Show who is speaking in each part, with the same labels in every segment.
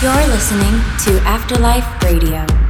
Speaker 1: You're listening to Afterlife Radio.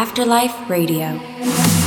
Speaker 1: Afterlife Radio.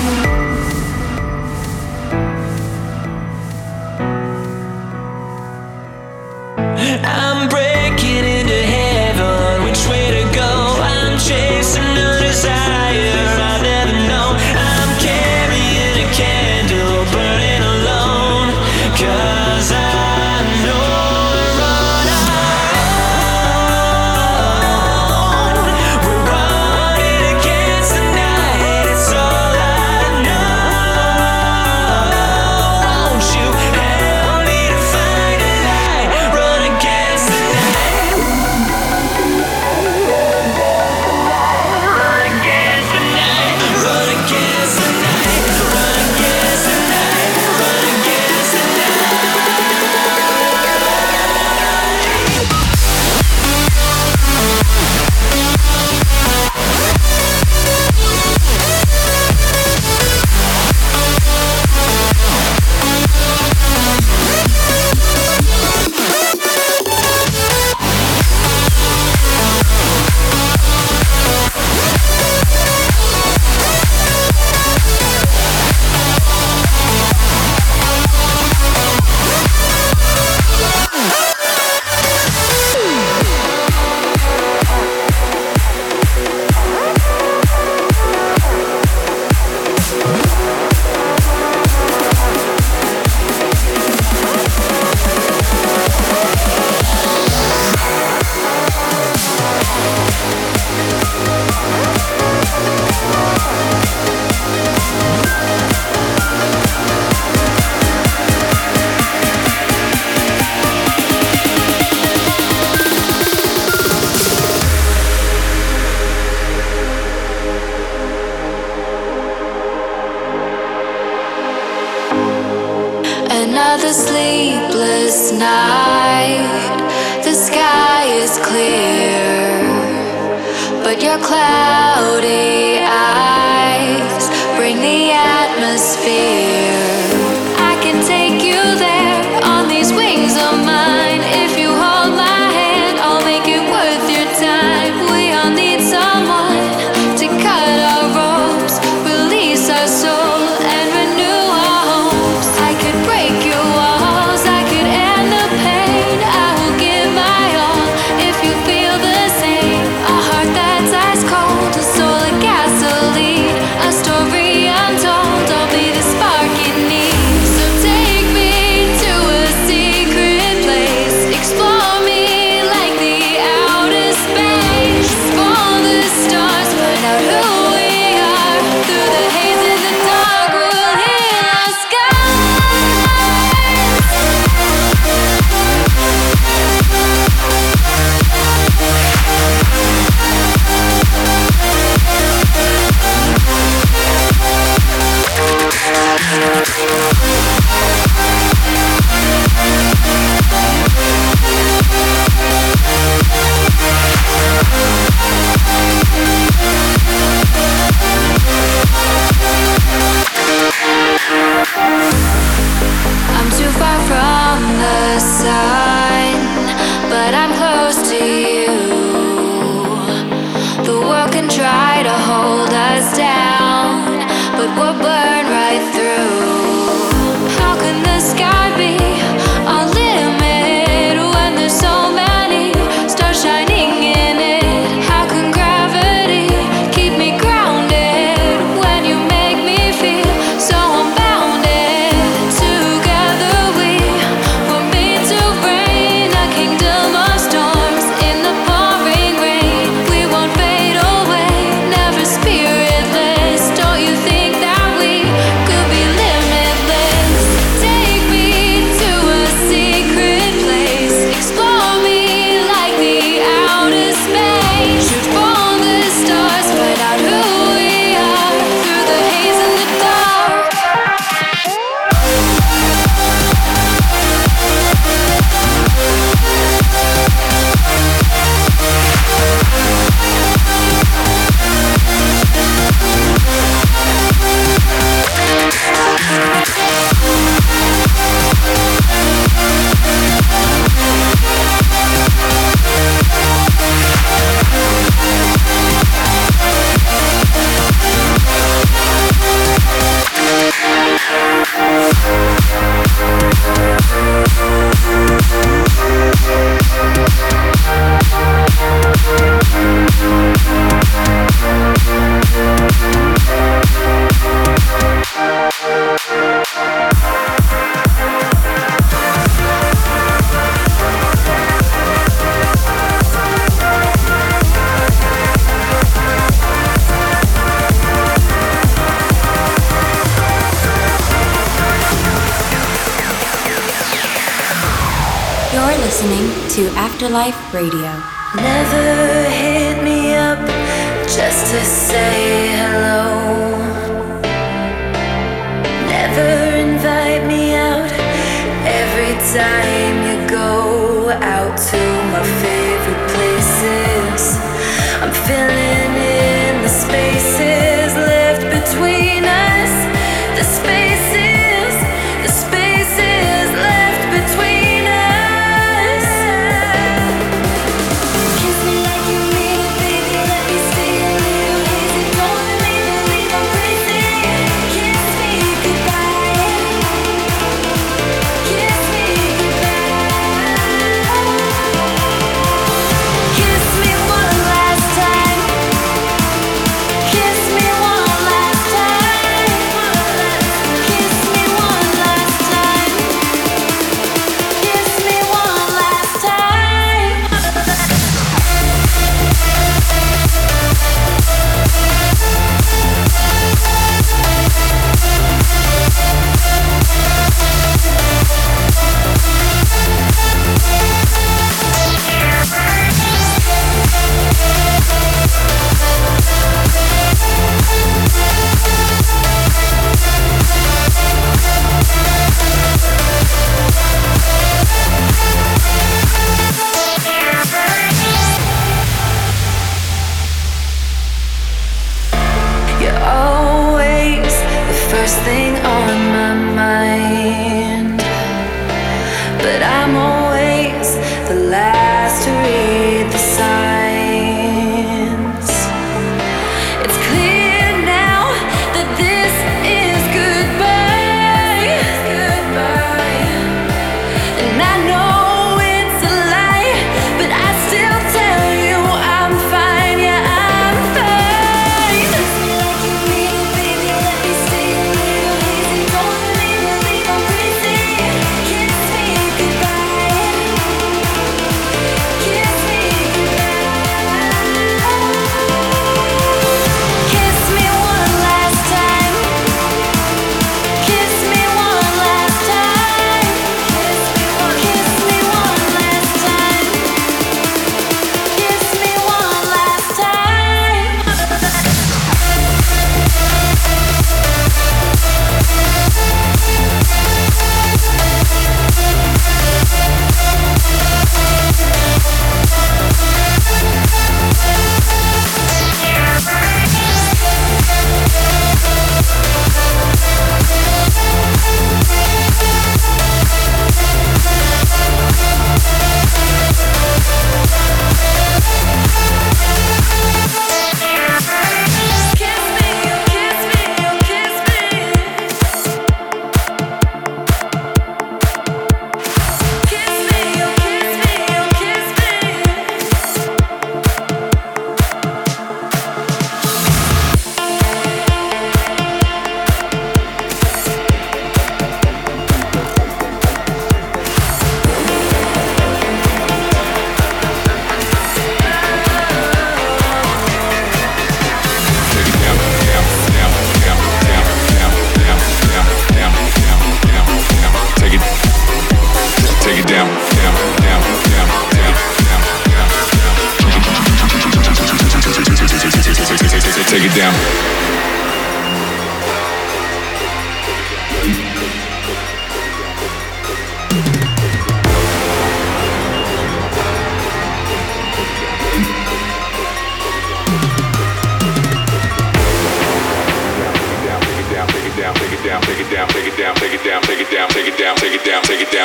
Speaker 2: sleepless night.
Speaker 1: The sky is clear, but your clouds. Radio.
Speaker 2: Never hit me up just to say hello. Never invite me out every time you go out to my favorite places. I'm filling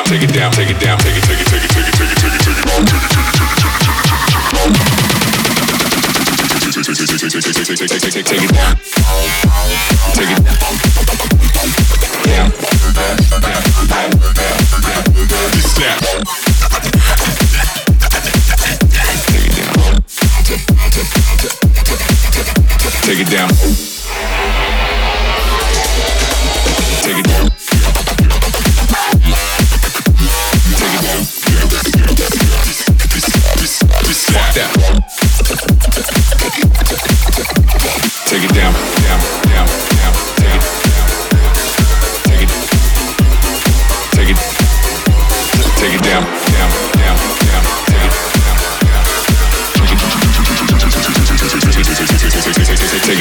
Speaker 3: Take it down, take it down. Take it, take it,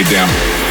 Speaker 4: down.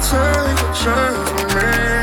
Speaker 4: You're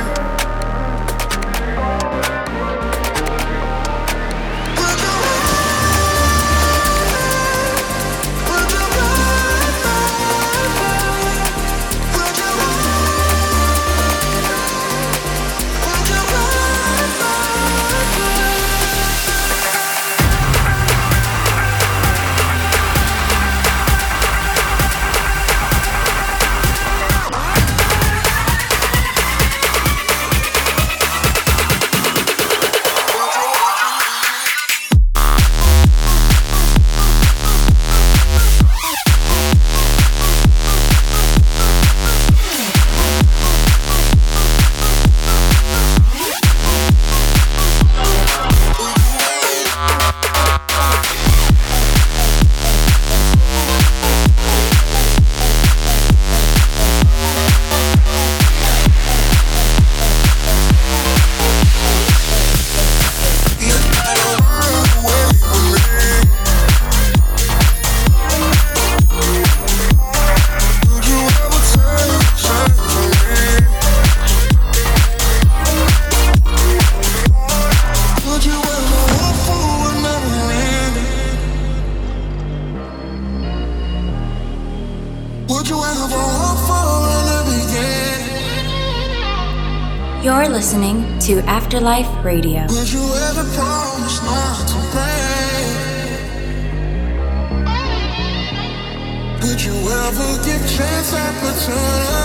Speaker 4: Afterlife Radio.
Speaker 1: Would you ever promise not to break? Would you ever give chance opportunity?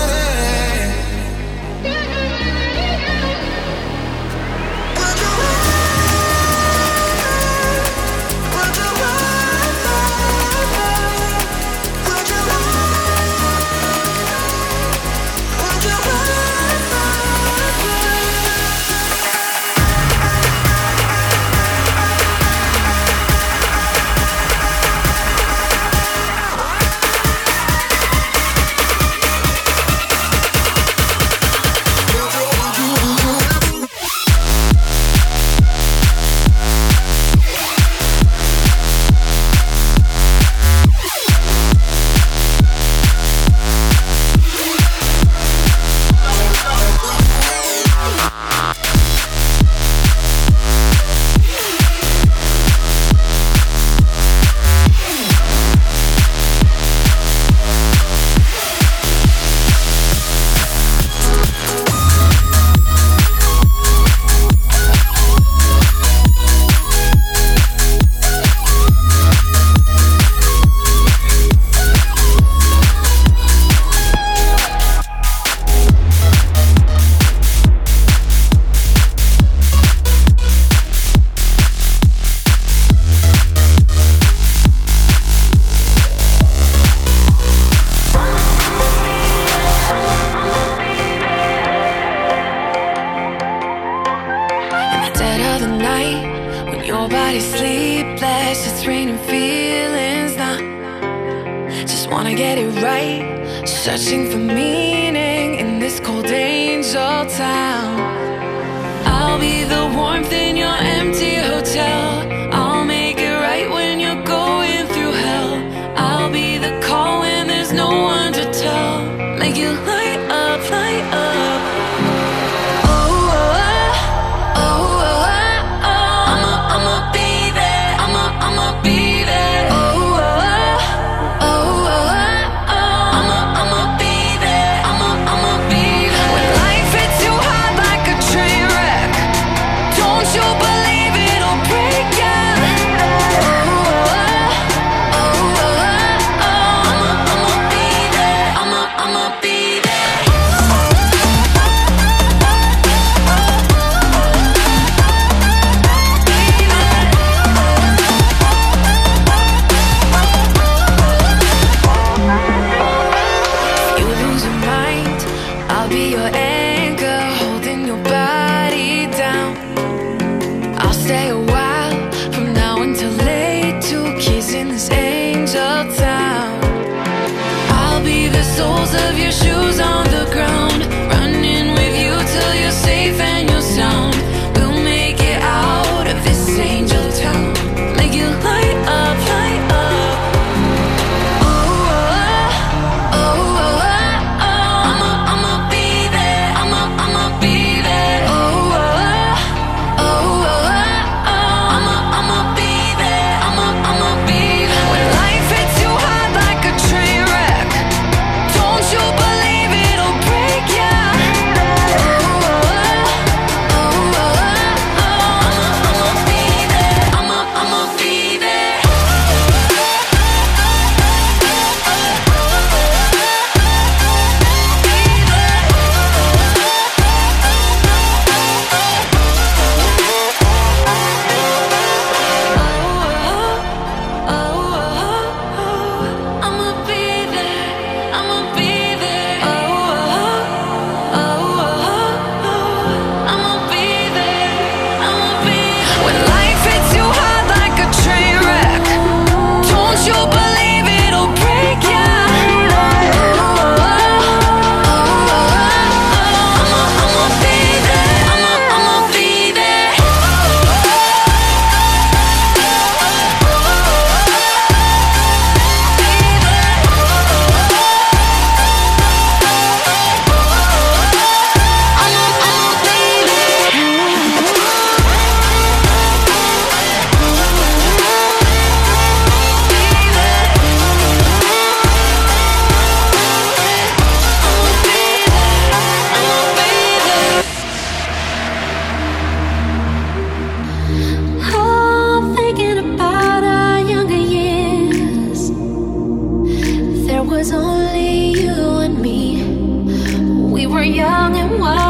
Speaker 5: were young
Speaker 2: and wild.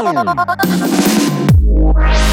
Speaker 2: Boom!